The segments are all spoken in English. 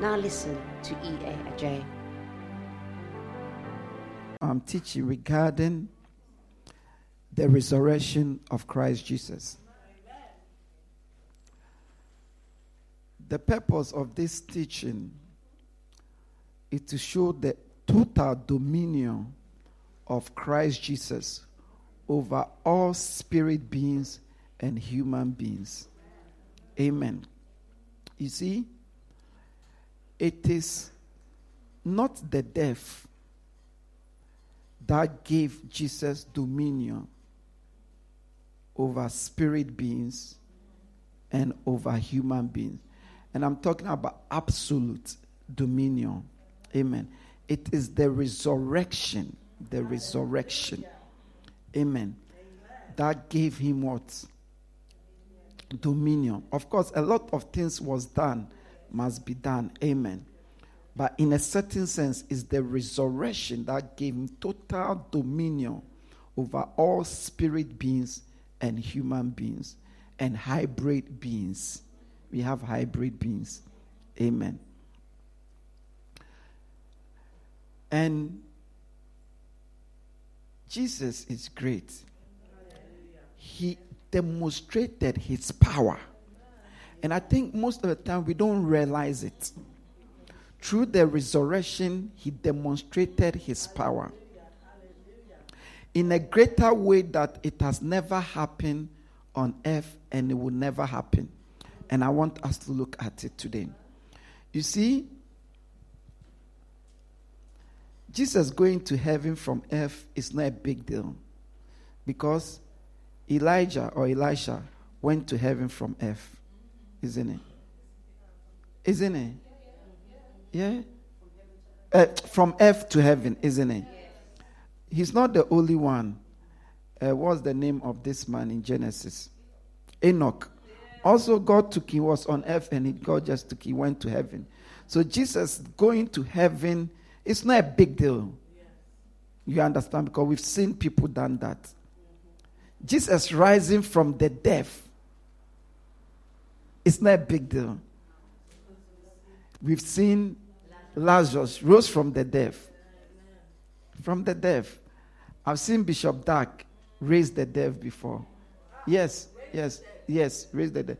Now listen to E.A. Adjei. I'm teaching regarding the resurrection of Christ Jesus. The purpose of this teaching is to show the total dominion of Christ Jesus over all spirit beings and human beings. Amen. You see, it is not the death that gave Jesus dominion over spirit beings and over human beings. And I'm talking about absolute dominion. Amen. It is the resurrection, the resurrection. Amen. That gave him what? Dominion. Of course, a lot of things was done, must be done. Amen. But in a certain sense, it's the resurrection that gave him total dominion over all spirit beings and human beings and hybrid beings. We have hybrid beings. Amen. And Jesus is great. He demonstrated his power. And I think most of the time we don't realize it. Through the resurrection, he demonstrated his power in a greater way that it has never happened on earth and it will never happen. And I want us to look at it today. You see, Jesus going to heaven from earth is not a big deal because Elijah or Elisha went to heaven from earth, isn't it? Isn't it? Yeah? Uh, from earth to heaven, isn't it? He's not the only one. Uh, what's the name of this man in Genesis? Enoch. Also, God took him, was on earth, and he, God just took he went to heaven. So, Jesus going to heaven it's not a big deal. You understand? Because we've seen people done that. Jesus rising from the dead. It's not a big deal. We've seen Lazarus rose from the dead. From the dead. I've seen Bishop Dag raise the dead before. Yes, yes, yes, raise the dead.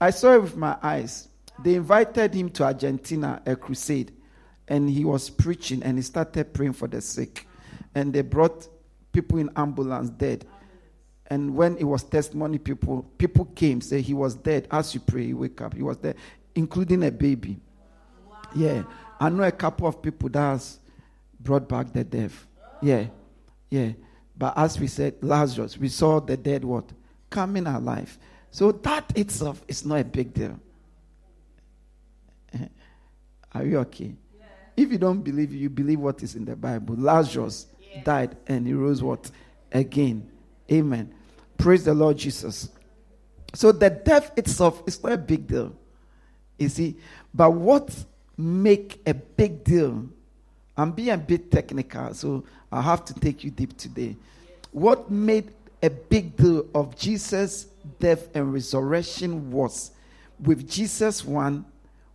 I saw it with my eyes. They invited him to Argentina, a crusade and he was preaching and he started praying for the sick. And they brought people in ambulance dead. And when it was testimony, people people came, say he was dead. As you pray, he wake up. He was dead, including a baby. Yeah. I know a couple of people that has brought back the deaf. Yeah. Yeah. But as we said, Lazarus, we saw the dead what? Coming alive. So that itself is not a big deal. Eh. Are you okay? If you don't believe, you believe what is in the Bible. Lazarus yeah. died and he rose what? Again. Amen. Praise the Lord Jesus. So the death itself is not a big deal. You see, but what make a big deal? I'm being a bit technical, so I have to take you deep today. What made a big deal of Jesus' death and resurrection was with Jesus one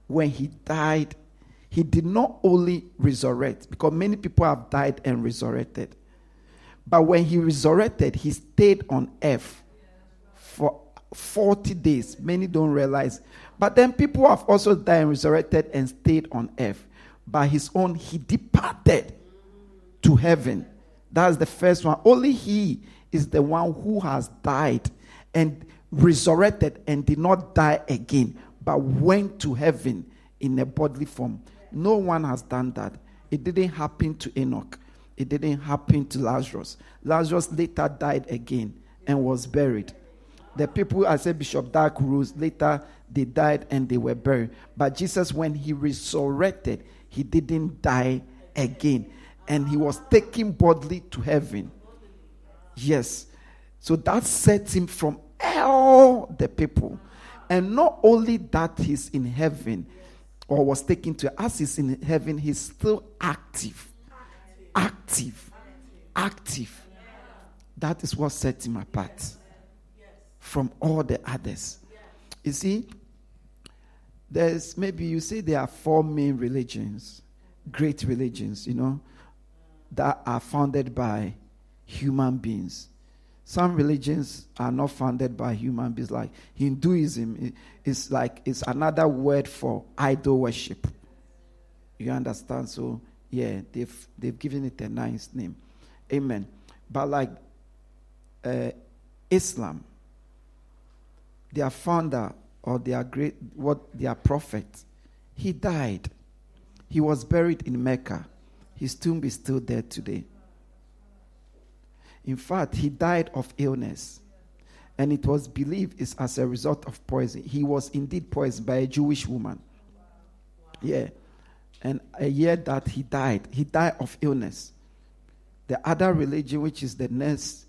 when he died he did not only resurrect, because many people have died and resurrected. But when he resurrected, he stayed on earth for 40 days. Many don't realize. But then people have also died and resurrected and stayed on earth. By his own, he departed to heaven. That's the first one. Only he is the one who has died and resurrected and did not die again, but went to heaven in a bodily form. No one has done that. It didn't happen to Enoch. It didn't happen to Lazarus. Lazarus later died again and was buried. The people, I said Bishop Dag rose, later they died and they were buried. But Jesus, when he resurrected, he didn't die again. And he was taken bodily to heaven. Yes. So that sets him from all the people. And not only that he's in heaven or was taken to, as he's in heaven, he's still active. Active. Active. That is what sets him apart from all the others. You see, there's maybe you say there are four main religions, great religions, you know, that are founded by human beings. Some religions are not founded by human beings, like Hinduism is like it's another word for idol worship. You understand? So yeah, they've they've given it a nice name. Amen. But like uh, Islam, their founder or their great what their prophet, he died. He was buried in Mecca. His tomb is still there today. In fact, he died of illness. And it was believed is as a result of poison. He was indeed poisoned by a Jewish woman. Yeah. And a year that he died, he died of illness. The other religion, which is the next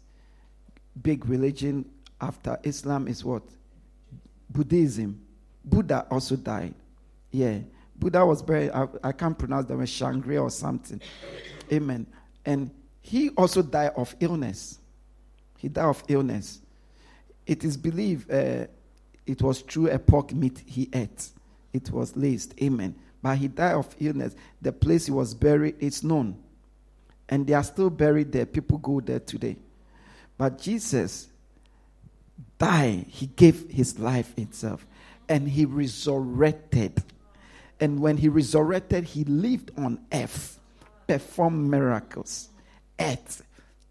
big religion after Islam, is what? Buddhism. Buddha also died. Yeah. Buddha was buried, I, I can't pronounce the word Shangri or something. Amen. And he also died of illness. He died of illness. It is believed uh, it was through a pork meat he ate. It was laced. Amen. But he died of illness. The place he was buried is known. And they are still buried there. People go there today. But Jesus died. He gave his life itself. And he resurrected. And when he resurrected, he lived on earth, performed miracles ate,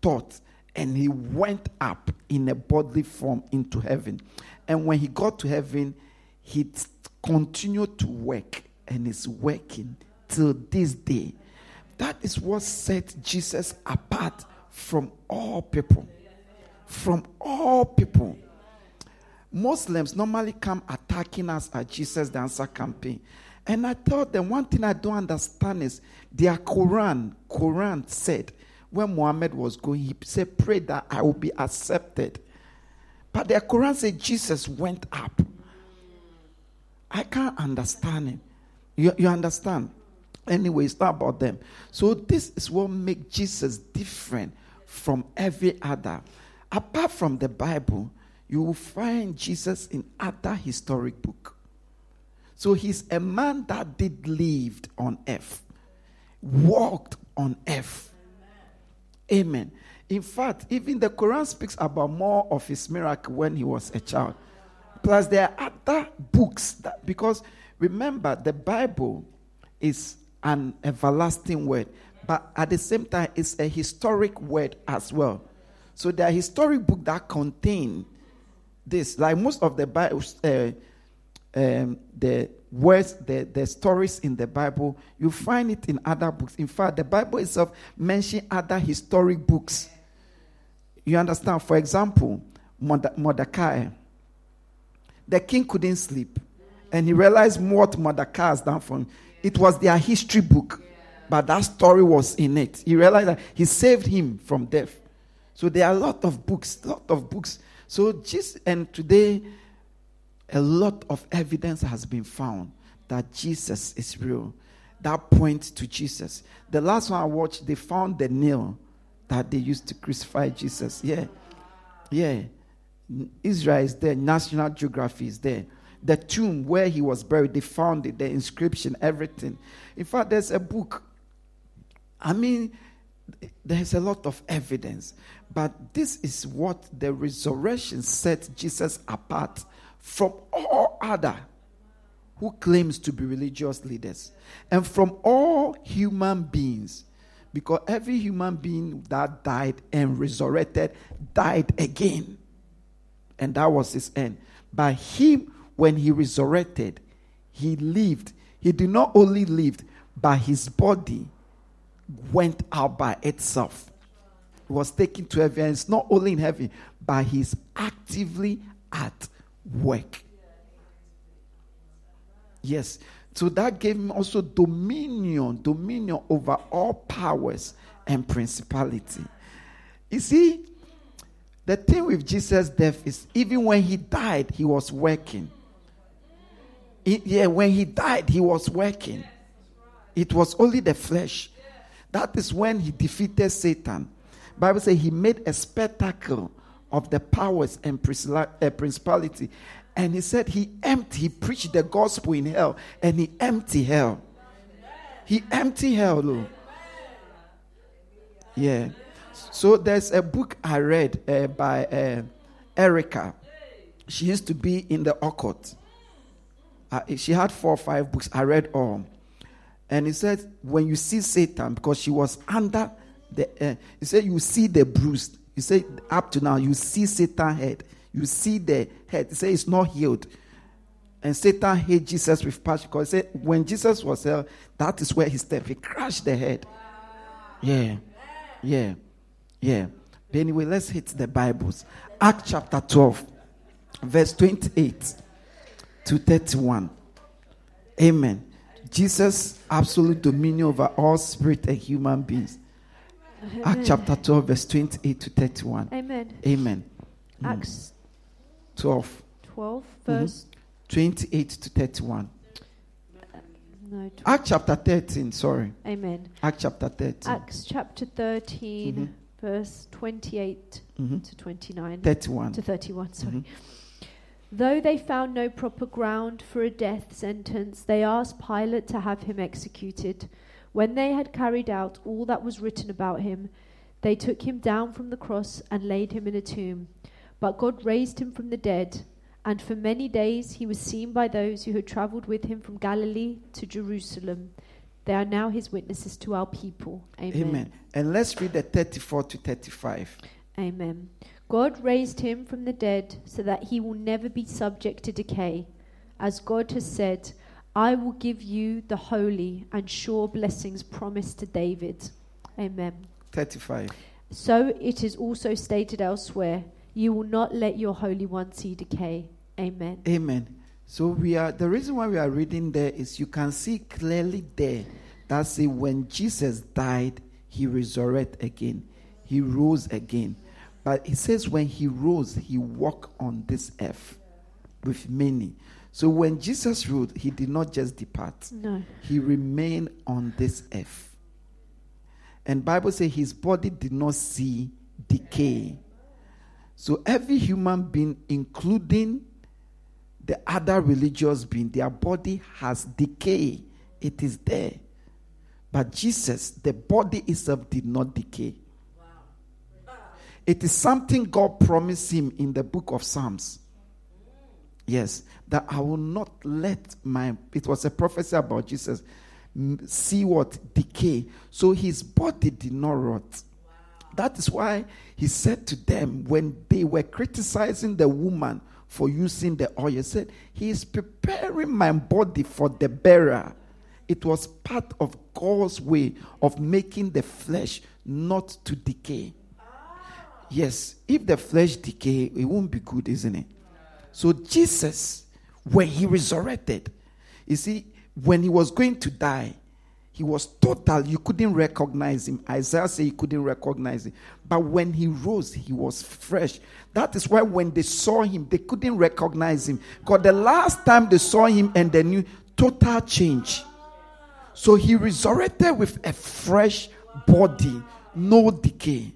taught, and he went up in a bodily form into heaven. And when he got to heaven, he continued to work and is working till this day. That is what set Jesus apart from all people. From all people. Muslims normally come attacking us at Jesus the Answer campaign. And I thought the one thing I don't understand is their Quran, Quran said when Muhammad was going, he said, Pray that I will be accepted. But the Quran said Jesus went up. I can't understand it. You, you understand? Anyway, it's not about them. So, this is what makes Jesus different from every other. Apart from the Bible, you will find Jesus in other historic book. So he's a man that did lived on earth, walked on earth, Amen. In fact, even the Quran speaks about more of his miracle when he was a child. Plus, there are other books that, because remember, the Bible is an everlasting word, but at the same time, it's a historic word as well. So there are historic books that contain this. Like most of the Bible, uh, um, the words, the, the stories in the Bible, you find it in other books. In fact, the Bible itself mentions other historic books. You understand? For example, Mordecai. The king couldn't sleep. And he realized what Mordecai has done for him. It was their history book. But that story was in it. He realized that he saved him from death. So there are a lot of books, lot of books. So just and today a lot of evidence has been found that Jesus is real. That points to Jesus. The last one I watched, they found the nail that they used to crucify Jesus. Yeah. Yeah. Israel is there, National Geography is there. The tomb where he was buried, they found it, the inscription, everything. In fact, there's a book. I mean, there's a lot of evidence. But this is what the resurrection set Jesus apart from all other who claims to be religious leaders and from all human beings because every human being that died and resurrected died again and that was his end but him when he resurrected he lived he did not only lived but his body went out by itself he was taken to heaven it's not only in heaven but he's actively at work. Yes. So that gave him also dominion, dominion over all powers and principality. You see, the thing with Jesus' death is even when he died, he was working. It, yeah, when he died, he was working. It was only the flesh. That is when he defeated Satan. Bible says he made a spectacle of the powers and uh, principality. And he said he emptied, he preached the gospel in hell and he emptied hell. He emptied hell, though. Yeah. So there's a book I read uh, by uh, Erica. She used to be in the occult. Uh, she had four or five books. I read all. And he said, when you see Satan, because she was under the, uh, he said, you see the bruise. He said, up to now, you see Satan head. You see the head. He said, it's not healed. And Satan hate Jesus with passion because he said, when Jesus was there, that is where he stepped. He crushed the head. Yeah. Yeah. Yeah. But anyway, let's hit the Bibles. Act chapter 12, verse 28 to 31. Amen. Jesus, absolute dominion over all spirit and human beings. Amen. Act chapter 12, verse 28 to 31. Amen. Amen. Mm. Acts 12. 12, verse mm-hmm. 28 to 31. No, Act chapter 13, sorry. Amen. Act chapter 13. Acts chapter 13, mm-hmm. verse 28 mm-hmm. to 29. 31. To 31, sorry. Though they found no proper ground for a death sentence, they asked Pilate to have him executed. When they had carried out all that was written about him, they took him down from the cross and laid him in a tomb. But God raised him from the dead, and for many days he was seen by those who had travelled with him from Galilee to Jerusalem. They are now his witnesses to our people. Amen. Amen. And let's read the 34 to 35. Amen. God raised him from the dead so that he will never be subject to decay. As God has said, I will give you the holy and sure blessings promised to David. Amen. 35. So it is also stated elsewhere, you will not let your holy one see decay. Amen. Amen. So we are the reason why we are reading there is you can see clearly there that say when Jesus died, he resurrected again. He rose again. But it says when he rose, he walked on this earth with many. So when Jesus rose, he did not just depart. No. He remained on this earth. And Bible says his body did not see decay. So every human being, including the other religious being, their body has decay. It is there. But Jesus, the body itself did not decay. It is something God promised him in the book of Psalms. Yes, that I will not let my, it was a prophecy about Jesus, see what? Decay. So his body did not rot. That is why he said to them when they were criticizing the woman for using the oil, he said, He is preparing my body for the bearer. It was part of God's way of making the flesh not to decay. Yes, if the flesh decay, it won't be good, isn't it? So Jesus, when he resurrected, you see, when he was going to die, he was total. You couldn't recognize him. Isaiah said you couldn't recognize him. But when he rose, he was fresh. That is why when they saw him, they couldn't recognize him. Because the last time they saw him and they knew total change. So he resurrected with a fresh body, no decay.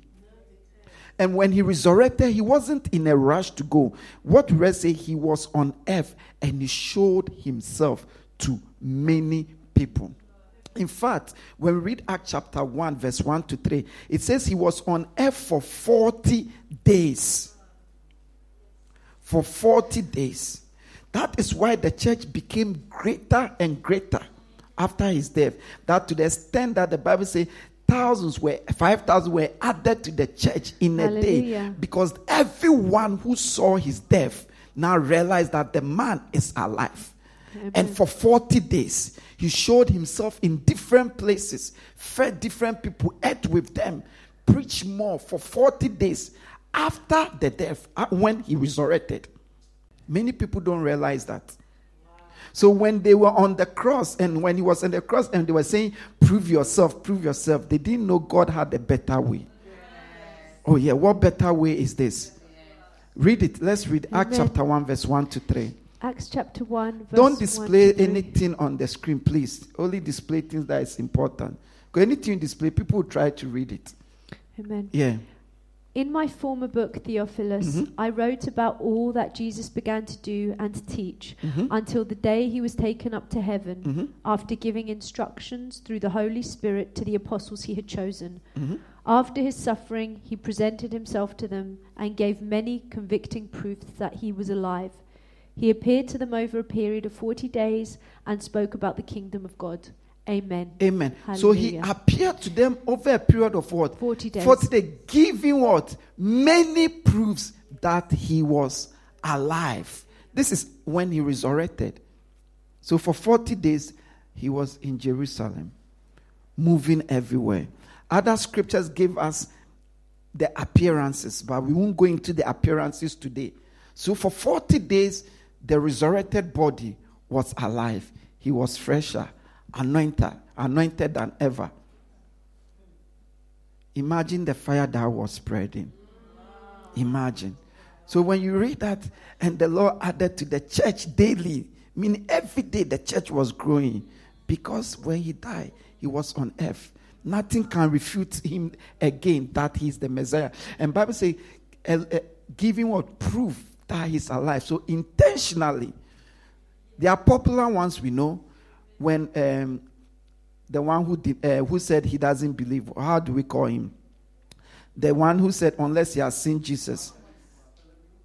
And when he resurrected, he wasn't in a rush to go. What we say he was on earth and he showed himself to many people. In fact, when we read Acts chapter 1, verse 1 to 3, it says he was on earth for 40 days. For 40 days. That is why the church became greater and greater after his death. That to the extent that the Bible says thousands were, 5,000 were added to the church in a Hallelujah. day because everyone who saw his death now realized that the man is alive. Amen. And for 40 days, he showed himself in different places, fed different people, ate with them, preached more for 40 days after the death, uh, when he resurrected. Many people don't realize that. So when they were on the cross and when he was on the cross and they were saying, Prove yourself, prove yourself, they didn't know God had a better way. Oh, yeah, what better way is this? Read it. Let's read Amen. Acts chapter 1, verse 1 to 3. Acts chapter 1, Don't display anything on the screen, please. Only display things that is important. Because anything you display, people will try to read it. Amen. Yeah. In my former book, Theophilus, mm-hmm. I wrote about all that Jesus began to do and to teach mm-hmm. until the day he was taken up to heaven, mm-hmm. after giving instructions through the Holy Spirit to the apostles he had chosen. Mm-hmm. After his suffering, he presented himself to them and gave many convicting proofs that he was alive. He appeared to them over a period of 40 days and spoke about the kingdom of God. Amen. Amen. Hallelujah. So he appeared to them over a period of what? 40 days. 40 days, giving what? Many proofs that he was alive. This is when he resurrected. So for 40 days, he was in Jerusalem, moving everywhere. Other scriptures give us the appearances, but we won't go into the appearances today. So for 40 days, the resurrected body was alive. He was fresher anointed, anointed than ever. Imagine the fire that was spreading. Imagine. So when you read that, and the Lord added to the church daily, meaning every day the church was growing, because when he died, he was on earth. Nothing can refute him again that he's the Messiah. And Bible say, uh, uh, giving what proof that he's alive. So intentionally, there are popular ones we know when um, the one who did, uh, who said he doesn't believe, how do we call him? The one who said unless he has seen Jesus.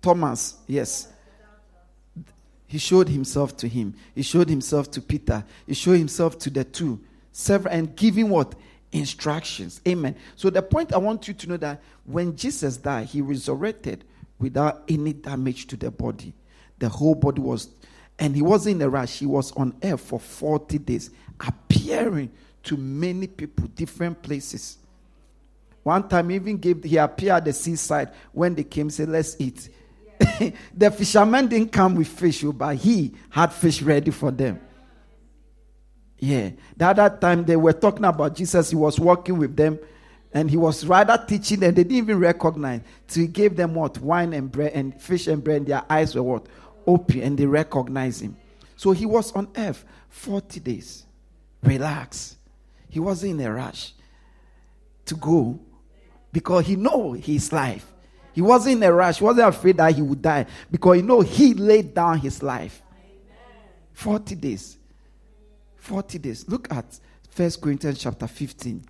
Thomas, yes. He showed himself to him. He showed himself to Peter. He showed himself to the two. Several and giving what? Instructions. Amen. So the point I want you to know that when Jesus died, he resurrected without any damage to the body. The whole body was and he wasn't in a rush. He was on air for 40 days, appearing to many people, different places. One time, even gave, he appeared at the seaside when they came, said, Let's eat. the fishermen didn't come with fish, oh, but he had fish ready for them. Yeah. The other time they were talking about Jesus, he was walking with them and he was rather teaching them. They didn't even recognize. So he gave them what? Wine and bread and fish and bread. And their eyes were what? Open and they recognize him. So he was on earth 40 days. Relax. He wasn't in a rush to go because he know his life. He wasn't in a rush. He wasn't afraid that he would die because he know he laid down his life. 40 days. 40 days. Look at First Corinthians chapter 15,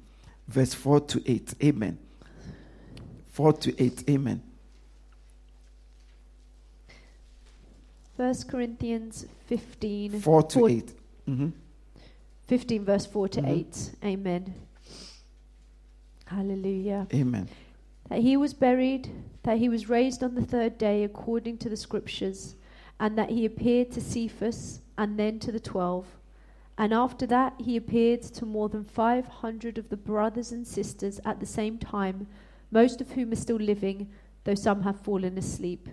verse 4 to 8. Amen. 4 to 8. Amen. 1 Corinthians 15 4 to four, 8. Mm-hmm. 15 verse 4 to mm-hmm. 8. Amen. Hallelujah. Amen. That he was buried, that he was raised on the third day according to the scriptures, and that he appeared to Cephas and then to the twelve. And after that, he appeared to more than 500 of the brothers and sisters at the same time, most of whom are still living, though some have fallen asleep.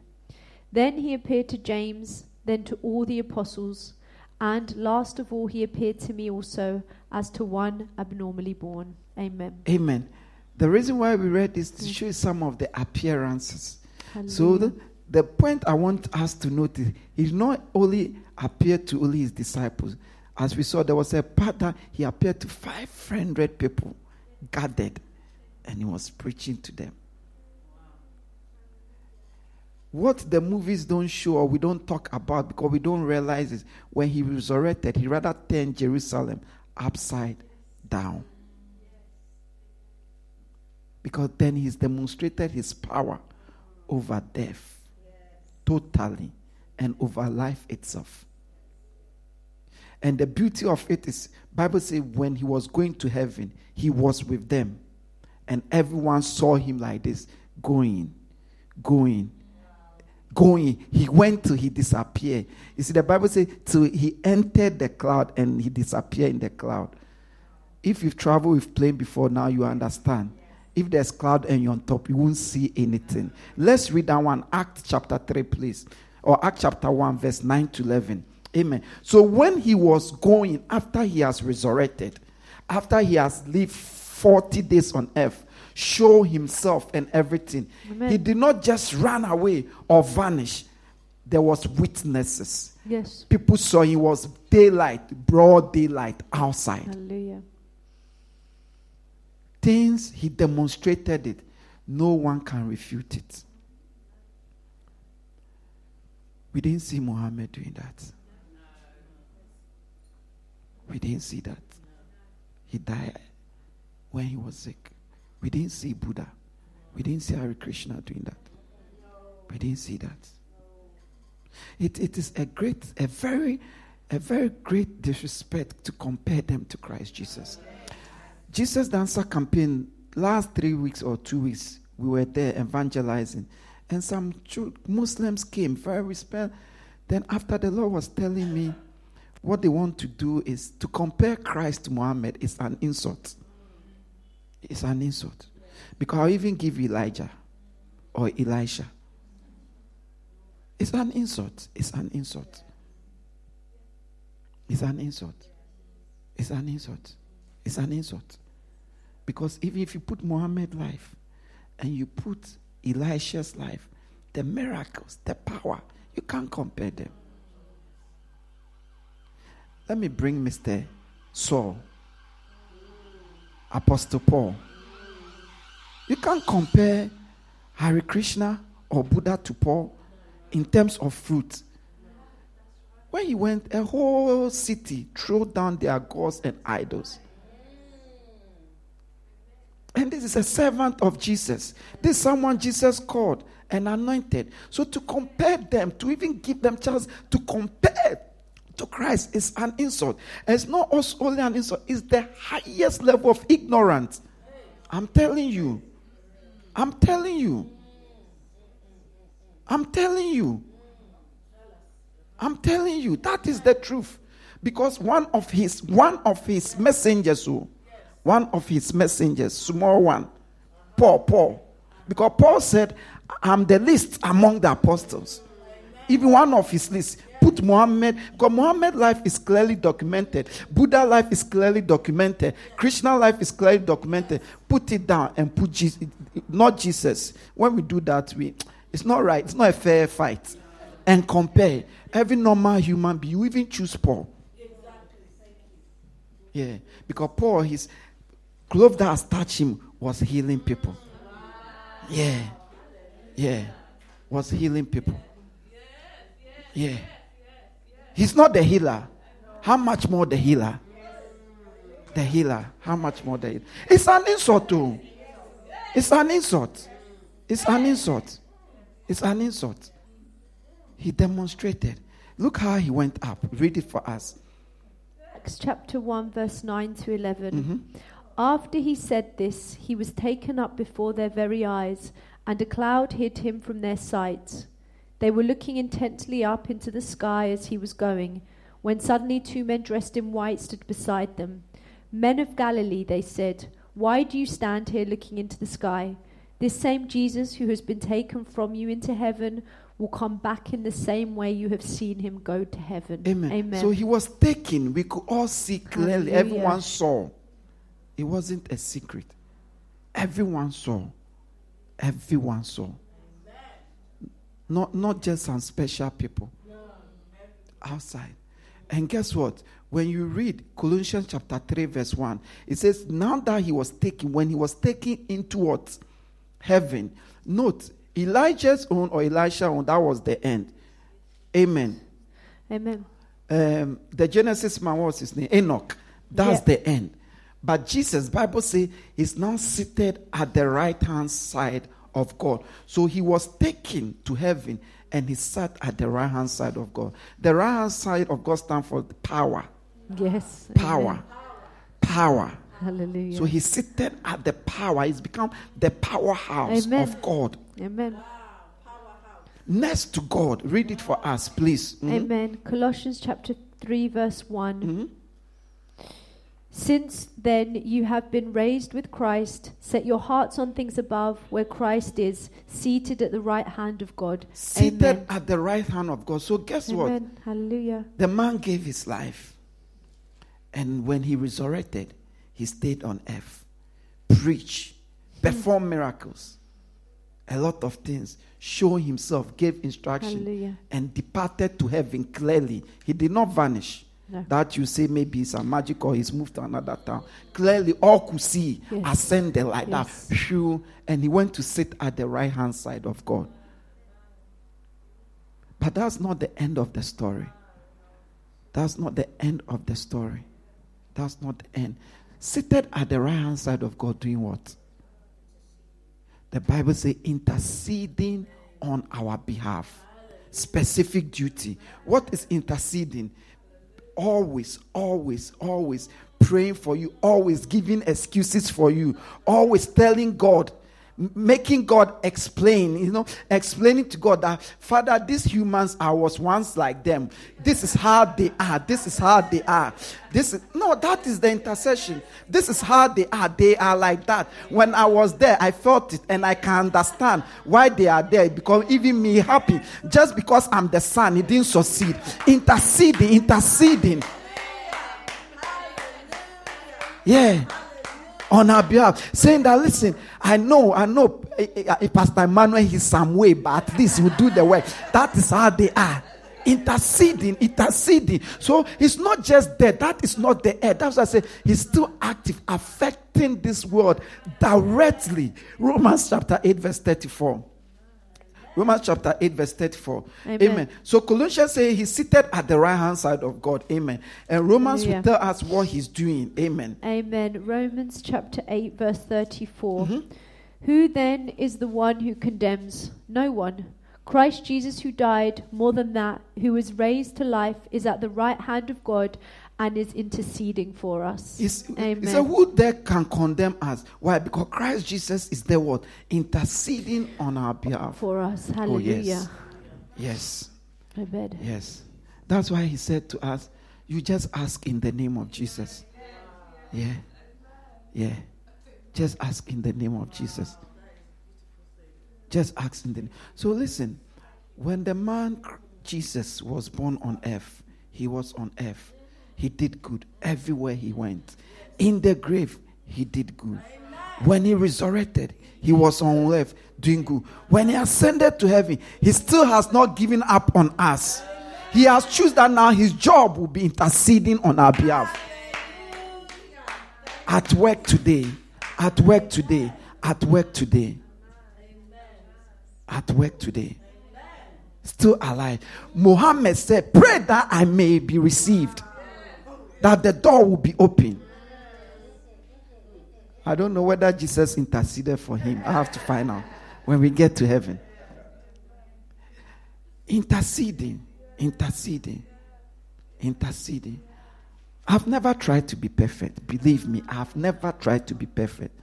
Then he appeared to James, then to all the apostles, and last of all, he appeared to me also as to one abnormally born. Amen. Amen. The reason why we read this to show some of the appearances. Hallelujah. So the, the point I want us to notice, he not only appeared to only his disciples. As we saw, there was a part that he appeared to 500 people gathered and he was preaching to them. What the movies don't show or we don't talk about because we don't realize is when he resurrected, he rather turned Jerusalem upside down. Because then he's demonstrated his power over death totally and over life itself. And the beauty of it is Bible says when he was going to heaven, he was with them. And everyone saw him like this, going, going, going. He went to, he disappeared. You see, the Bible says till he entered the cloud and he disappeared in the cloud. If you've traveled with plane before now, you understand. If there's cloud and you're on top, you won't see anything. Let's read that one. Act chapter 3, please. or Act chapter 1, verse 9 to 11. Amen. So when he was going, after he has resurrected, after he has lived 40 days on earth, show himself and everything, Amen. he did not just run away or vanish. There was witnesses. Yes. People saw he was daylight, broad daylight outside. Hallelujah. Things he demonstrated it. No one can refute it. We didn't see Muhammad doing that. We didn't see that. He died when he was sick. We didn't see Buddha. We didn't see Hare Krishna doing that. We didn't see that. It, it is a great, a very, a very great disrespect to compare them to Christ Jesus. Jesus the Answer campaign last three weeks or two weeks, we were there evangelizing, and some Muslims came very respect. Then after the Lord was telling me what they want to do is to compare Christ to Muhammad is an insult. It's an insult. Because I'll even give Elijah or Elisha. It's an insult. It's an insult. It's an insult. It's an insult. It's an insult. Because even if you put Muhammad's life and you put Elisha's life, the miracles, the power, you can't compare them. Let me bring Mr. Saul, Apostle Paul. You can't compare Hare Krishna or Buddha to Paul in terms of fruit. When he went, a whole city threw down their gods and idols. And this is a servant of Jesus. This is someone Jesus called and anointed. So to compare them, to even give them chance to compare to Christ is an insult. It's not only an insult, it's the highest level of ignorance. I'm telling you. I'm telling you. I'm telling you. I'm telling you. That is the truth. Because one of his one of his messengers, oh, one of his messengers, small one, Paul, Paul. Because Paul said, I'm the least among the apostles. Even one of his lists put Muhammad, because Muhammad life is clearly documented. Buddha life is clearly documented. Krishna life is clearly documented. Put it down and put Jesus, not Jesus. When we do that, we it's not right. It's not a fair fight. And compare every normal human being. You even choose Paul. Yeah, because Paul, his glove that has touched him was healing people. Yeah, yeah, was healing people. Yeah, he's not the healer. How much more the healer? The healer. How much more the healer? It's an insult, too. It's an insult. It's an insult. It's an insult. He demonstrated. Look how he went up. Read it for us. Acts chapter 1, verse 9 to 11. Mhm. After he said this, he was taken up before their very eyes, and a cloud hid him from their sight. They were looking intently up into the sky as he was going, when suddenly two men dressed in white stood beside them. Men of Galilee, they said, why do you stand here looking into the sky? This same Jesus who has been taken from you into heaven will come back in the same way you have seen him go to heaven. Amen. Amen. So he was taken. We could all see clearly. Hallelujah. Everyone saw. It wasn't a secret. Everyone saw. Everyone saw. Not, not just some special people. Outside. And guess what? When you read Colossians chapter 3, verse 1, it says, Now that he was taken, when he was taken into what? Heaven. Note, Elijah's own or Elisha's own, that was the end. Amen Amen. um, the Genesis man, was his name? Enoch. That's Yeah. the end. But Jesus, Bible say, is now seated at the right hand side of God. So he was taken to heaven and he sat at the right hand side of God. The right hand side of God stands for power. Yes. Power. Amen. Power. Hallelujah. So he's seated at the power. He's become the powerhouse Amen. of God. Amen. Next to God. Read it for us, please. Mhm. Amen. Colossians chapter 3, verse one Mhm. Since then you have been raised with Christ, set your hearts on things above, where Christ is, seated at the right hand of God. Seated Amen. at the right hand of God. So, guess what? Amen. Hallelujah. The man gave his life. And when he resurrected, he stayed on earth, preach, hmm. perform miracles, a lot of things, show himself, gave instruction, Hallelujah. and departed to heaven clearly. He did not vanish. No. That you say maybe it's a magic or he's moved to another town. Clearly, all could see Yes. ascended like Yes. that. Phew. And he went to sit at the right hand side of God. But that's not the end of the story. That's not the end of the story. That's not the end. Seated at the right hand side of God, doing what? The Bible says interceding on our behalf. Specific duty. What is interceding? Always, always, always praying for you, always giving excuses for you, always telling God, making God explain, you know, explaining to God that, Father, these humans, I was once like them. This is how they are. This is how they are. This is, no, that is the intercession. This is how they are. They are like that. When I was there, I felt it and I can understand why they are there because even me happy. Just because I'm the son, it didn't succeed. Interceding, interceding. Yeah. On our behalf, saying that, listen, I know, I know, eh, eh, eh, Pastor Emmanuel, he's some way, but at least he will do the work. That is how they are. Interceding, interceding. So he's not just there. That is not the end. That's why I say he's still active, affecting this world directly. Romans chapter 8, verse 34. Romans chapter 8, verse 34. Amen. Amen. So Colossians say he's seated at the right hand side of God. Amen. And Romans will tell us what he's doing. Amen. Amen. Romans chapter 8, verse 34. Mm-hmm. Who then is the one who condemns? No one. Christ Jesus, who died, more than that, who was raised to life, is at the right hand of God and is interceding for us. It's, Amen. So who there can condemn us? Why? Because Christ Jesus is the what? Interceding on our behalf. for us. Oh, Hallelujah. yes. Yes. Amen. Yes. That's why he said to us, You just ask in the name of Jesus. Yeah. Yeah. Just ask in the name of Jesus. Just ask in the name. So listen, when the man Jesus was born on earth, he was on earth. He did good everywhere he went. In the grave, he did good. When he resurrected, he was on earth doing good. When he ascended to heaven, he still has not given up on us. He has chosen that now his job will be interceding on our behalf. At work today, at work today, at work today, at work today. Still alive. Muhammad said, Pray that I may be received, that the door will be open. I don't know whether Jesus interceded for him. I have to find out when we get to heaven. Interceding, interceding, interceding. I've never tried to be perfect. Believe me, I've never tried to be perfect.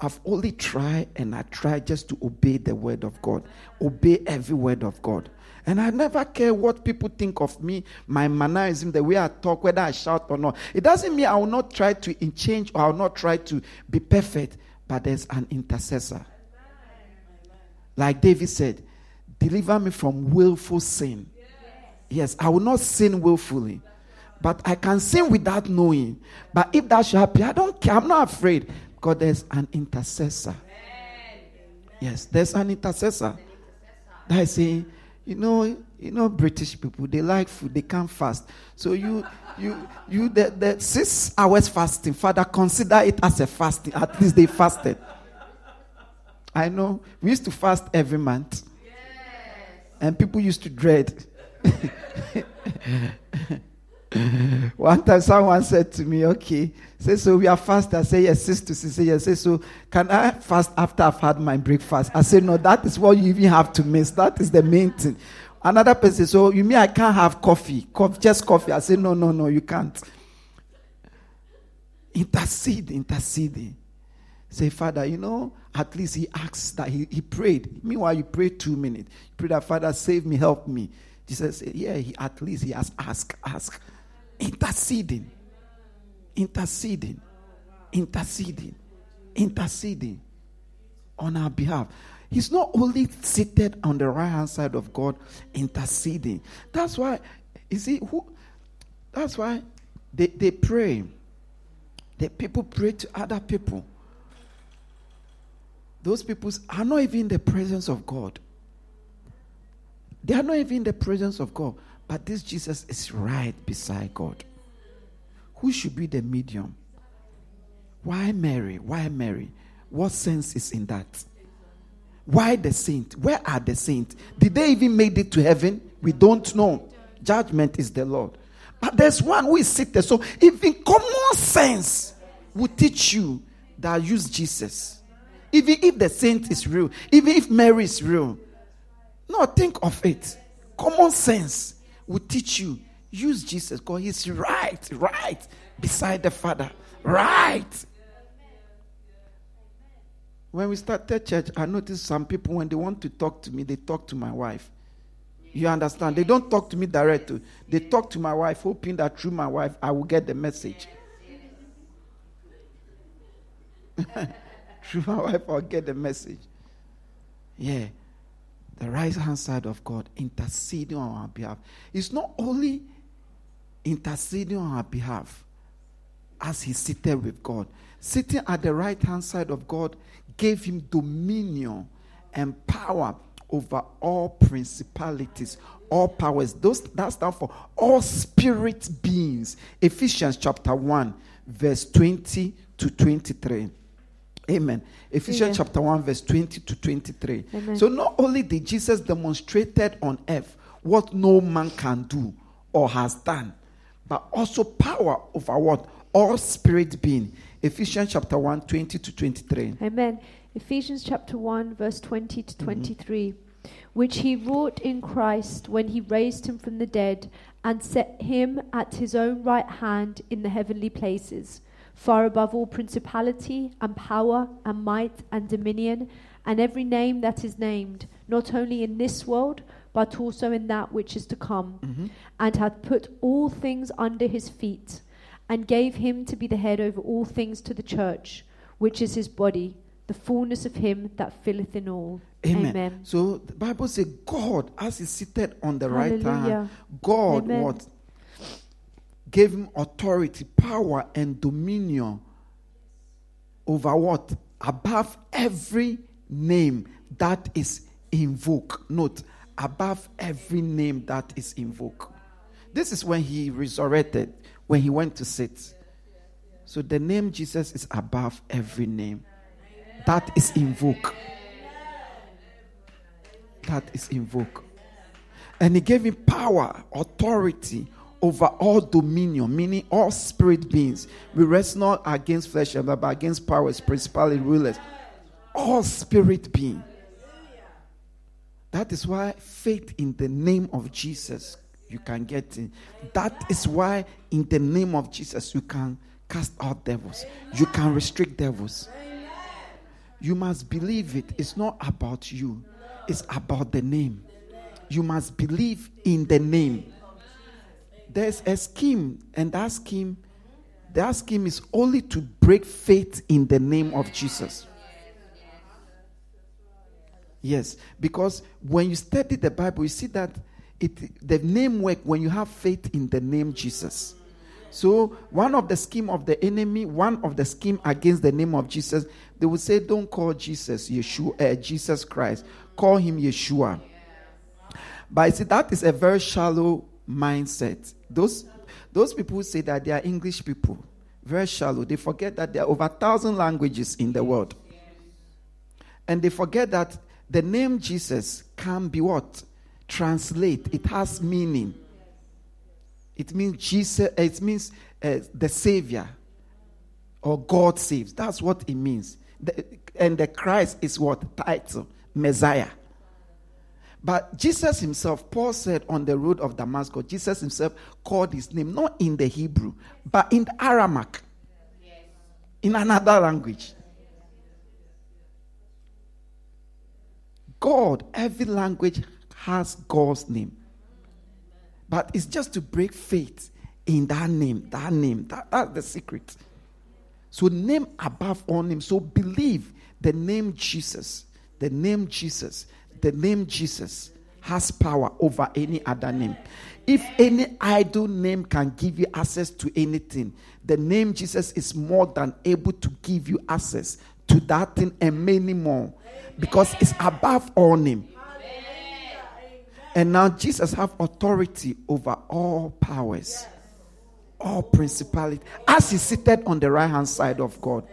I've only tried and I tried just to obey the word of God, obey every word of God. And I never care what people think of me, my mannerism, the way I talk, whether I shout or not. It doesn't mean I will not try to change or I will not try to be perfect, but there's an intercessor. Like David said, deliver me from willful sin. Yes, I will not sin willfully, but I can sin without knowing. But if that should happen, I don't care. I'm not afraid because there's an intercessor. Yes, there's an intercessor. That is saying, you know, you know, British people they like food, they can't fast. So you, you, you, the, the six hours fasting, Father, consider it as a fasting. At least they fasted. I know we used to fast every month, and people used to dread. One time someone said to me, okay, say so we are fast. I say yes, sis to sis. Say yes, say so can I fast after I've had my breakfast? I say no, that is what you even have to miss. That is the main thing. Another person, so oh, you mean I can't have coffee? coffee just coffee. I say no, no, no, you can't. Intercede, intercede. Say, Father, you know, at least he asks that he, he prayed. Meanwhile, you pray two minutes. You pray that, Father, save me, help me. Jesus said, Yeah, he, at least he has asked, ask. Interceding. interceding, interceding, interceding on our behalf. He's not only seated on the right hand side of God, interceding. That's why, you see, who, that's why they, they pray. The people pray to other people. Those people are not even in the presence of God. They are not even in the presence of God. But this Jesus is right beside God. Who should be the medium? Why Mary? Why Mary? What sense is in that? Why the saint? Where are the saints? Did they even make it to heaven? We don't know. Judgment is the Lord. But there's one who is seated. So even common sense will teach you that use Jesus. Even if the saint is real, even if Mary is real. No, think of it. Common sense will teach you. Use Jesus because he's right, right beside the Father. Right. When we started church, I noticed some people, when they want to talk to me, they talk to my wife. You understand? They don't talk to me directly. Oh. They talk to my wife, hoping that through my wife, I will get the message. through my wife, I'll get the message. Yeah. The right hand side of God interceding on our behalf. It's not only interceding on our behalf as he seated with God. Sitting at the right hand side of God gave him dominion and power over all principalities, all powers. Those that stand for all spirit beings. Ephesians chapter 1, verse 20 to 23. Amen. Ephesians Amen. chapter 1, verse 20 to 23. Amen. So not only did Jesus demonstrated on earth what no man can do or has done, but also power over what? All spirit being. Ephesians chapter 1, 20 to 23. Amen. Ephesians chapter 1, verse 20 to mm-hmm. 23. Which he wrought in Christ when he raised him from the dead and set him at his own right hand in the heavenly places, far above all principality and power and might and dominion, and every name that is named, not only in this world, but also in that which is to come, mm-hmm. and hath put all things under his feet, and gave him to be the head over all things to the church, which is his body, the fullness of him that filleth in all. Amen. Amen. So the Bible says God, as he seated on the right hand, God Amen. what gave him authority, power, and dominion over what? Above every name that is invoked. Note, above every name that is invoked. This is when he resurrected, when he went to sit. So the name Jesus is above every name that is invoked. That is invoked. And he gave him power, authority over all dominion, meaning all spirit beings. We rest not against flesh and blood, but against powers, principality, rulers. All spirit being. That is why faith in the name of Jesus you can get in. That is why in the name of Jesus you can cast out devils. You can restrict devils. You must believe it. It's not about you. It's about the name. You must believe in the name. There's a scheme, and that scheme, that scheme is only to break faith in the name of Jesus. Yes, because when you study the Bible, you see that it the name work when you have faith in the name Jesus. So one of the scheme of the enemy, one of the scheme against the name of Jesus, they would say, "Don't call Jesus Yeshua, uh, Jesus Christ. Call him Yeshua." But see, that is a very shallow mindset. Those those people say that they are English people, very shallow. They forget that there are over a thousand languages in the world, and they forget that the name Jesus can be what translate. It has meaning. It means Jesus. It means uh, the Savior, or God saves. That's what it means. The- and the Christ is what title Messiah. But Jesus himself, Paul said on the road of Damascus, Jesus himself called his name not in the Hebrew, but in Aramaic, in another language. God, every language has God's name. But it's just to break faith in that name. That name. That, that's the secret. So, name above all names. So, believe the name Jesus. The name Jesus. The name Jesus has power over any other name. If any idol name can give you access to anything, the name Jesus is more than able to give you access to that thing and many more because it's above all name. And now Jesus have authority over all powers, all principality, as he seated on the right hand side of God.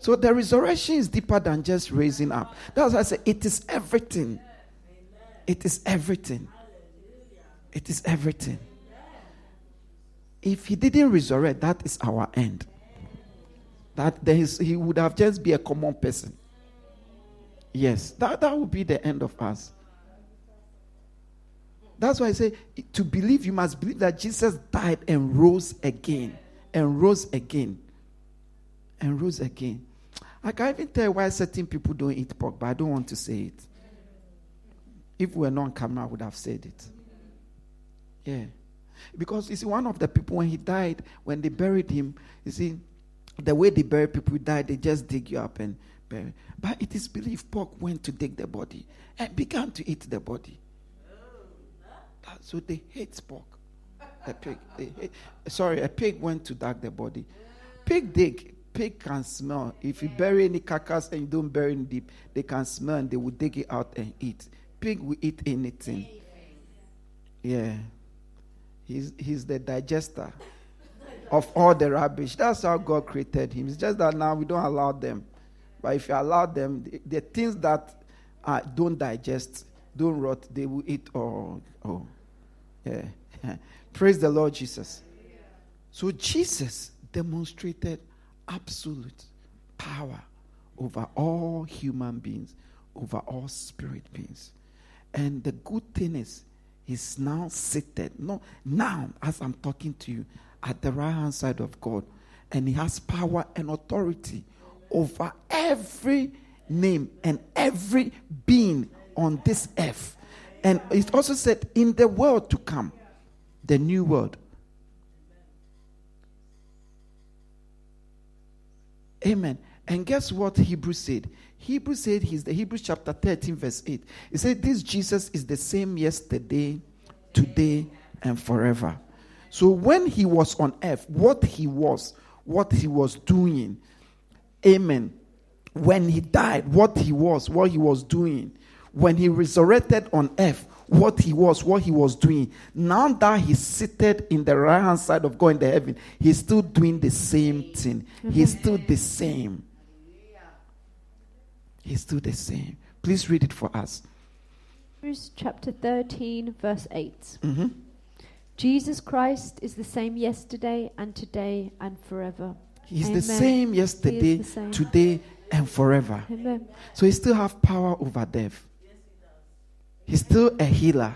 So the resurrection is deeper than just raising up. That's why I say it is everything. It is everything. It is everything. If he didn't resurrect, that is our end. That there is, he would have just be a common person. Yes, that, that would be the end of us. That's why I say to believe, you must believe that Jesus died and rose again. And rose again. And rose again. I can't even tell why certain people don't eat pork, but I don't want to say it. If we were not on camera, I would have said it. Yeah. Because you see, one of the people, when he died, when they buried him, you see, the way they bury people who die, they just dig you up and bury. But it is believed pork went to dig the body and began to eat the body. So they hate pork. A pig. Hate, sorry, a pig went to dig the body. Pig dig. Pig can smell. If you bury any carcass and you don't bury it deep, they can smell and they will dig it out and eat pig will eat anything. Yeah. He's, he's the digester of all the rubbish. That's how God created him. It's just that now we don't allow them. But if you allow them, the, the things that uh, don't digest, don't rot, they will eat all. Oh, yeah. Praise the Lord Jesus. So Jesus demonstrated absolute power over all human beings, over all spirit beings. And the good thing is, he's now seated. No, now, as I'm talking to you, at the right hand side of God. And he has power and authority over every name and every being on this earth. And it also said, in the world to come, the new world. Amen. And guess what Hebrews said? Hebrews said he's the Hebrews chapter 13, verse 8. He said, This Jesus is the same yesterday, today, and forever. So when he was on earth, what he was, what he was doing, amen. When he died, what he was, what he was doing. When he resurrected on earth, what he was, what he was doing. Now that he's seated in the right hand side of God in the heaven, he's still doing the same thing. He's still the same. He's still the same. Please read it for us. Hebrews chapter 13, verse 8. Mm-hmm. Jesus Christ is the same yesterday and today and forever. He's Amen. the same yesterday, the same. today, and forever. Amen. So he still have power over death. He's still a healer.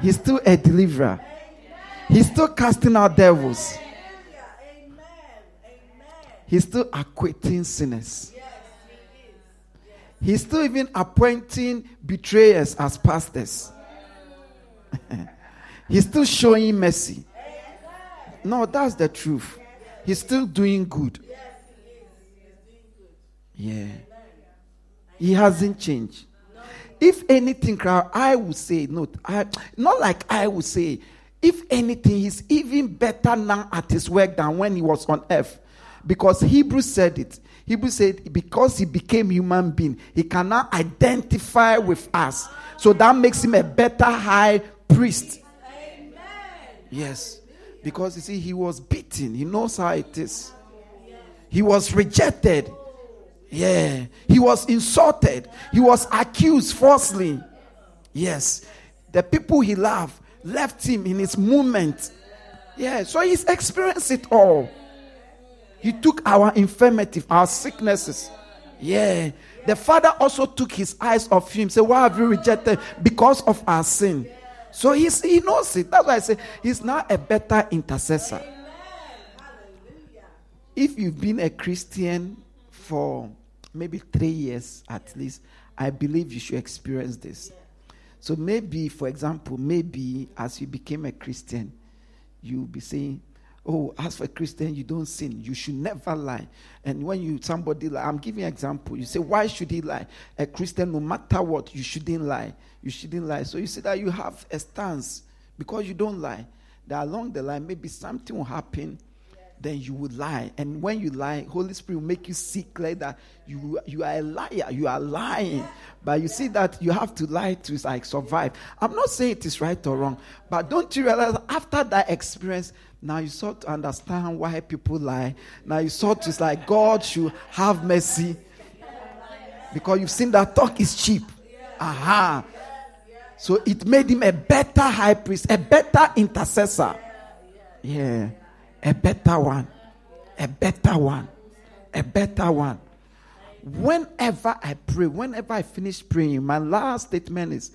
He's still a deliverer. He's still casting out devils. He's still acquitting sinners. He's still even appointing betrayers as pastors. He's still showing mercy. No, that's the truth. He's still doing good. Yeah. He hasn't changed. If anything, crowd, I would say, no, I, not like I would say, if anything, he's even better now at his work than when he was on earth. Because Hebrews said it. Hebrews said, because he became human being, he cannot identify with us. So that makes him a better high priest. Yes. Because you see, he was beaten. He knows how it is. He was rejected. Yeah. He was insulted. He was accused falsely. Yes. The people he loved left him in his moment. Yeah. So he's experienced it all. He took our infirmity, our sicknesses. Yeah. The Father also took his eyes off him. Say, Why have you rejected? Because of our sin. So he's, he knows it. That's why I say he's now a better intercessor. If you've been a Christian for maybe three years at least, I believe you should experience this. So maybe, for example, maybe as you became a Christian, you'll be saying, Oh, as for a Christian, you don't sin. You should never lie. And when you somebody lie, I'm giving an example. You say, Why should he lie? A Christian, no matter what, you shouldn't lie. You shouldn't lie. So you see that you have a stance because you don't lie. That along the line, maybe something will happen then you would lie. And when you lie, Holy Spirit will make you see clear that you you are a liar. You are lying. But you see that you have to lie to like survive. I'm not saying it is right or wrong, but don't you realize after that experience, now you start to understand why people lie. Now you start to like God should have mercy. Because you've seen that talk is cheap. Aha. So it made him a better high priest, a better intercessor. Yeah. A better one. A better one. A better one. Whenever I pray, whenever I finish praying, my last statement is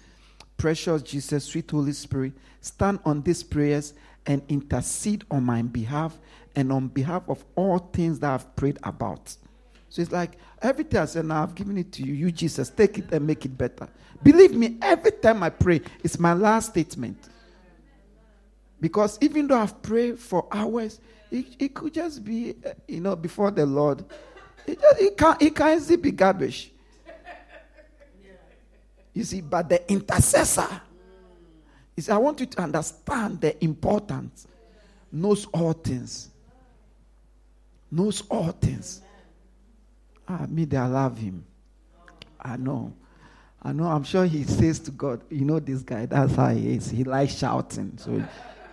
Precious Jesus, sweet Holy Spirit, stand on these prayers and intercede on my behalf and on behalf of all things that I've prayed about. So it's like everything I said, now I've given it to you. You, Jesus, take it and make it better. Believe me, every time I pray, it's my last statement. Because even though I've prayed for hours, it, it could just be, uh, you know, before the Lord. It, just, it, can, it can easily be garbage. You see, but the intercessor, is I want you to understand the importance. Knows all things. Knows all things. Ah, me, I love him. I know. I know. I'm sure he says to God, you know, this guy, that's how he is. He likes shouting. So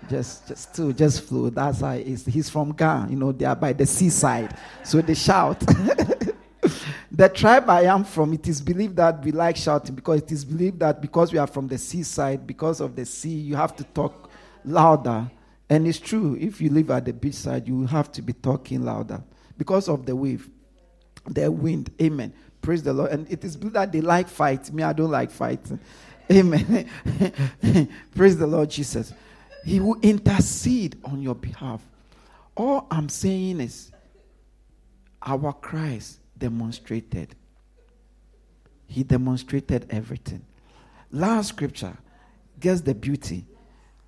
just just to just flow. That's how he is. He's from Ghana, you know, they are by the seaside. So they shout. the tribe I am from, it is believed that we like shouting because it is believed that because we are from the seaside, because of the sea, you have to talk louder. And it's true, if you live at the beach side, you have to be talking louder because of the wave, the wind. Amen. Praise the Lord. And it is believed that they like fight. Me, I don't like fighting. Amen. Praise the Lord Jesus. He will intercede on your behalf. All I'm saying is, our Christ demonstrated. He demonstrated everything. Last scripture, guess the beauty.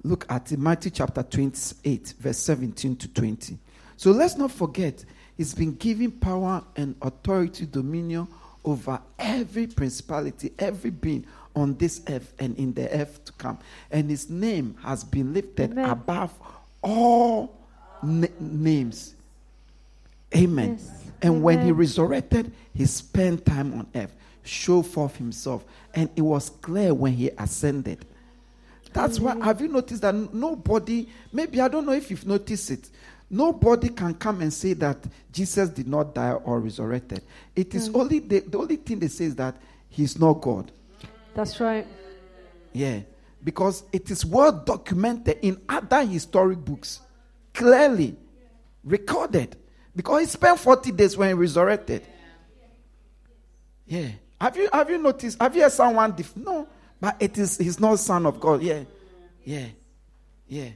Look at Matthew chapter 28, verse 17 to 20. So let's not forget, he's been given power and authority, dominion over every principality, every being on this earth and in the earth to come. And his name has been lifted Amen. above all na- names. Amen. Yes. And Amen. when he resurrected, he spent time on earth, show forth himself. And it was clear when he ascended. That's why, have you noticed that nobody, maybe I don't know if you've noticed it, nobody can come and say that Jesus did not die or resurrected. It is mm. only, the, the only thing they say is that he's not God. That's right. Yeah. Because it is well documented in other historic books, clearly recorded. Because he spent 40 days when he resurrected. Yeah. Have you have you noticed? Have you heard someone dif- no, but it is he's not son of God. Yeah. Yeah. Yeah.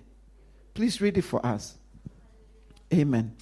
Please read it for us. Amen.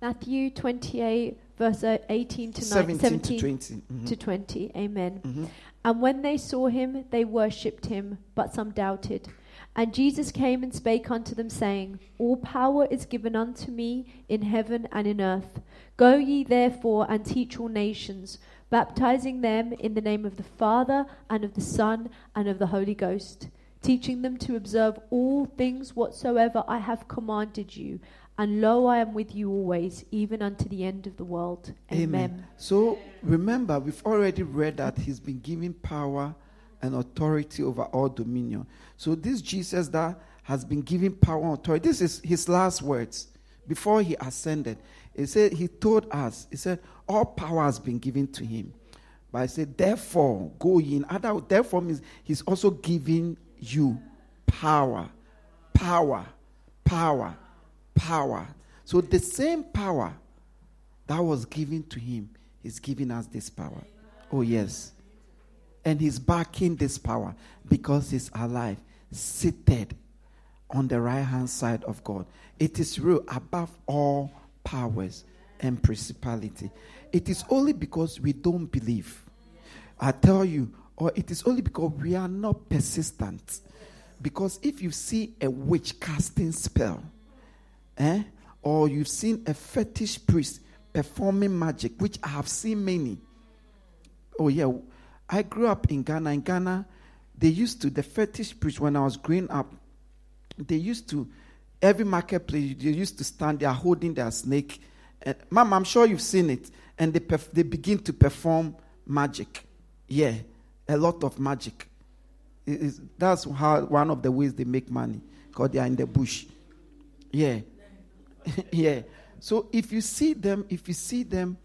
Matthew 28 verse 18 to 17, 17 to 20. Mm-hmm. To 20. Amen. Mm-hmm. And when they saw him, they worshipped him, but some doubted. And Jesus came and spake unto them, saying, All power is given unto me in heaven and in earth. Go ye therefore and teach all nations, baptizing them in the name of the Father, and of the Son, and of the Holy Ghost, teaching them to observe all things whatsoever I have commanded you. And lo, I am with you always, even unto the end of the world. Amen. Amen. So remember, we've already read that he's been given power and authority over all dominion. So this Jesus that has been given power and authority, this is his last words before he ascended. He said, He told us, He said, All power has been given to him. But I said, Therefore, go in. Other, therefore means he's also giving you power. Power. Power power. So the same power that was given to him is giving us this power. Oh, yes. And he's backing this power because he's alive, seated on the right hand side of God. It is real above all powers and principality. It is only because we don't believe. I tell you, or it is only because we are not persistent. Because if you see a witch casting spell, eh, or you've seen a fetish priest performing magic, which I have seen many. Oh, yeah. I grew up in Ghana. In Ghana, they used to, the fetish priest, when I was growing up, they used to, every marketplace, they used to stand there holding their snake. And, Mom, I'm sure you've seen it. And they, perf- they begin to perform magic. Yeah, a lot of magic. That's how one of the ways they make money because they are in the bush. Yeah. yeah. So if you see them, if you see them,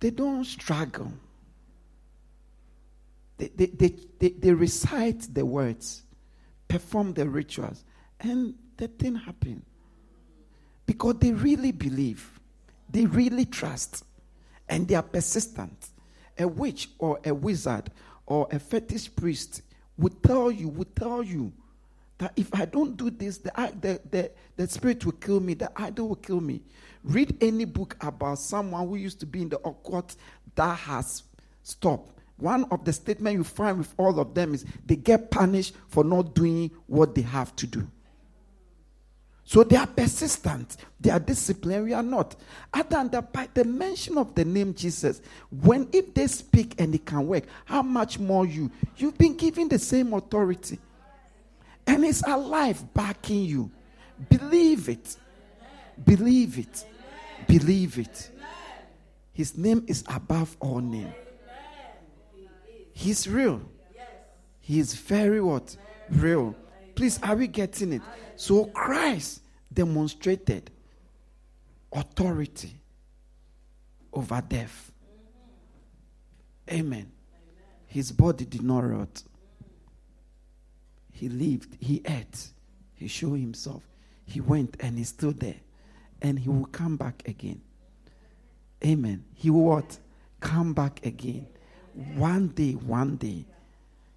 they don't struggle. They, they, they, they, they recite the words, perform the rituals, and the thing happens. Because they really believe, they really trust, and they are persistent. A witch or a wizard or a fetish priest would tell you, would tell you that if I don't do this, the, the, the, the spirit will kill me, the idol will kill me. Read any book about someone who used to be in the occult that has stopped. One of the statements you find with all of them is they get punished for not doing what they have to do. So they are persistent, they are disciplined, we are not. Other than that, by the mention of the name Jesus, when if they speak and it can work, how much more you? You've been given the same authority. And it's alive backing you. Believe it. Believe it. Believe it. His name is above all name. He's real. He is very what? Real. Please, are we getting it? So Christ demonstrated authority over death. Amen. His body did not rot. He lived, he ate, he showed himself. He went and he stood there. And he will come back again. Amen. He will what? Come back again. One day, one day.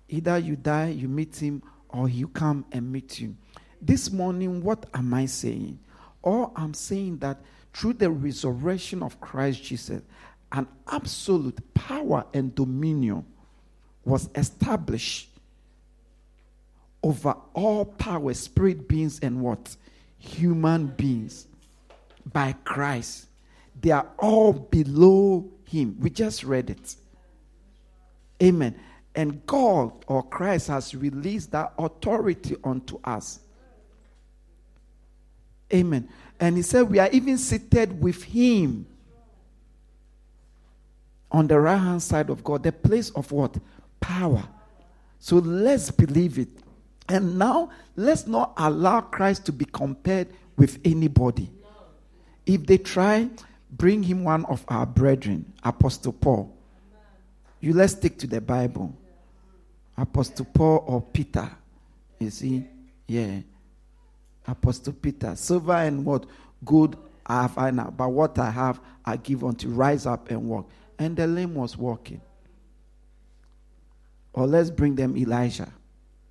Either you die, you meet him, or he come and meet you. This morning, what am I saying? Or I'm saying that through the resurrection of Christ Jesus, an absolute power and dominion was established over all power, spirit beings, and what? Human beings by Christ. They are all below him. We just read it. Amen. And God or Christ has released that authority unto us. Amen. And he said, We are even seated with him on the right hand side of God, the place of what? Power. So let's believe it. And now let's not allow Christ to be compared with anybody. If they try, bring him one of our brethren, Apostle Paul. You let's stick to the Bible. Apostle Paul or Peter. You see? Yeah. Apostle Peter. Silver and what? Good I have I now. But what I have, I give unto rise up and walk. And the lame was walking. Or let's bring them Elijah.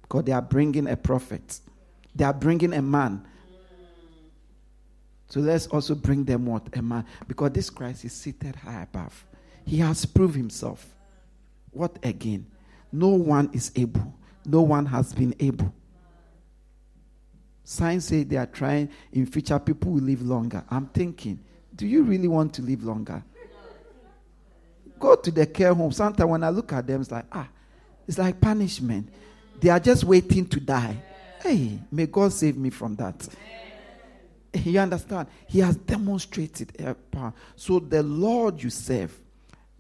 Because they are bringing a prophet. They are bringing a man. So let's also bring them what? A man. Because this Christ is seated high above. He has proved himself. What again? No one is able. No one has been able. Science say they are trying in future people will live longer. I'm thinking, do you really want to live longer? Go to the care home. Sometimes when I look at them, it's like, ah, it's like punishment. They are just waiting to die. Hey, may God save me from that. You understand? He has demonstrated power. So the Lord you serve,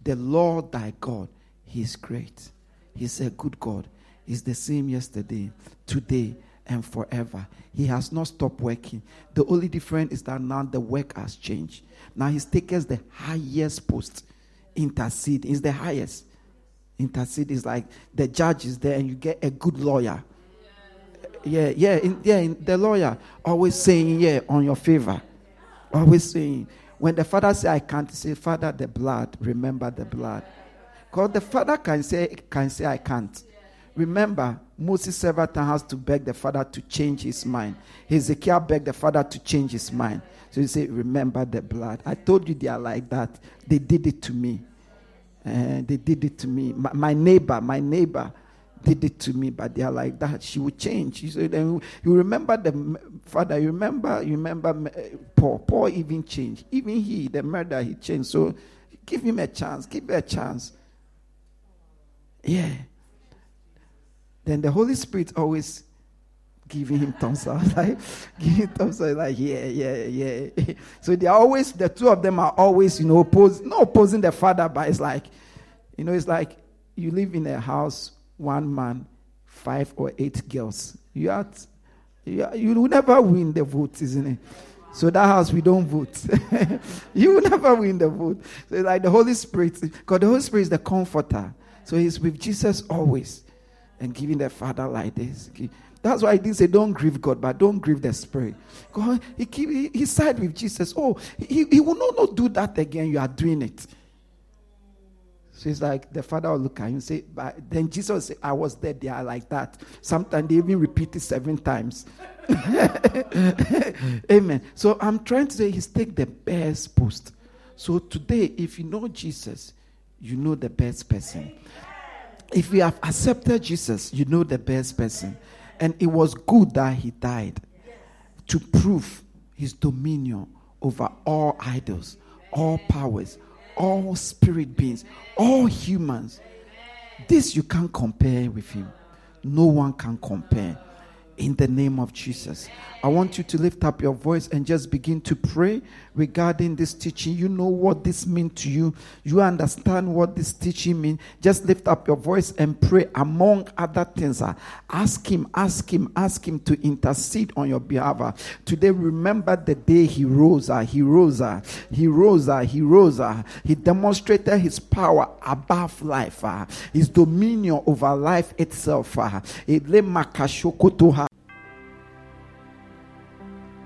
the Lord thy God, He is great. He's a good God. He's the same yesterday, today, and forever. He has not stopped working. The only difference is that now the work has changed. Now He's taken the highest post. Intercede is the highest. Intercede is like the judge is there and you get a good lawyer. Yeah, yeah, in, yeah. In, the lawyer always saying, yeah, on your favor. Always saying, when the father say I can't, say, Father, the blood. Remember the blood. Because the father can say, can say I can't. Remember, Moses several times has to beg the father to change his mind. Hezekiah begged the father to change his mind. So he say, Remember the blood. I told you they are like that. They did it to me. Uh, they did it to me. My, my, neighbor, my neighbor did it to me, but they are like that. She would change. Said, and you remember the father, you remember, you remember Paul. Paul even changed. Even he, the murderer, he changed. So give him a chance. Give him a chance. Yeah. Then the Holy Spirit always giving him thumbs up, like giving thumbs up, like yeah, yeah, yeah. so they are always the two of them are always, you know, oppose, not opposing the father, but it's like, you know, it's like you live in a house, one man, five or eight girls. You are, you, are, you will never win the vote, isn't it? So that house we don't vote. you will never win the vote. So like the Holy Spirit, because the Holy Spirit is the comforter. So he's with Jesus always and giving the Father like this. That's why I didn't say don't grieve God, but don't grieve the Spirit. God, he, keep, he, he side with Jesus. Oh, he, he will not, not do that again. You are doing it. So it's like the father will look at him and say, but then Jesus say, I was there, they are like that. Sometimes they even repeat it seven times. Amen. So I'm trying to say he's take the best post. So today, if you know Jesus, you know the best person. If you have accepted Jesus, you know the best person. And it was good that he died to prove his dominion over all idols, all powers, all spirit beings, all humans. This you can't compare with him. No one can compare in the name of Jesus. I want you to lift up your voice and just begin to pray regarding this teaching. You know what this means to you. You understand what this teaching means. Just lift up your voice and pray among other things. Uh, ask him, ask him, ask him to intercede on your behalf. Uh, today, remember the day he rose. Uh, he rose. He rose. He rose. He demonstrated his power above life. His dominion over life itself.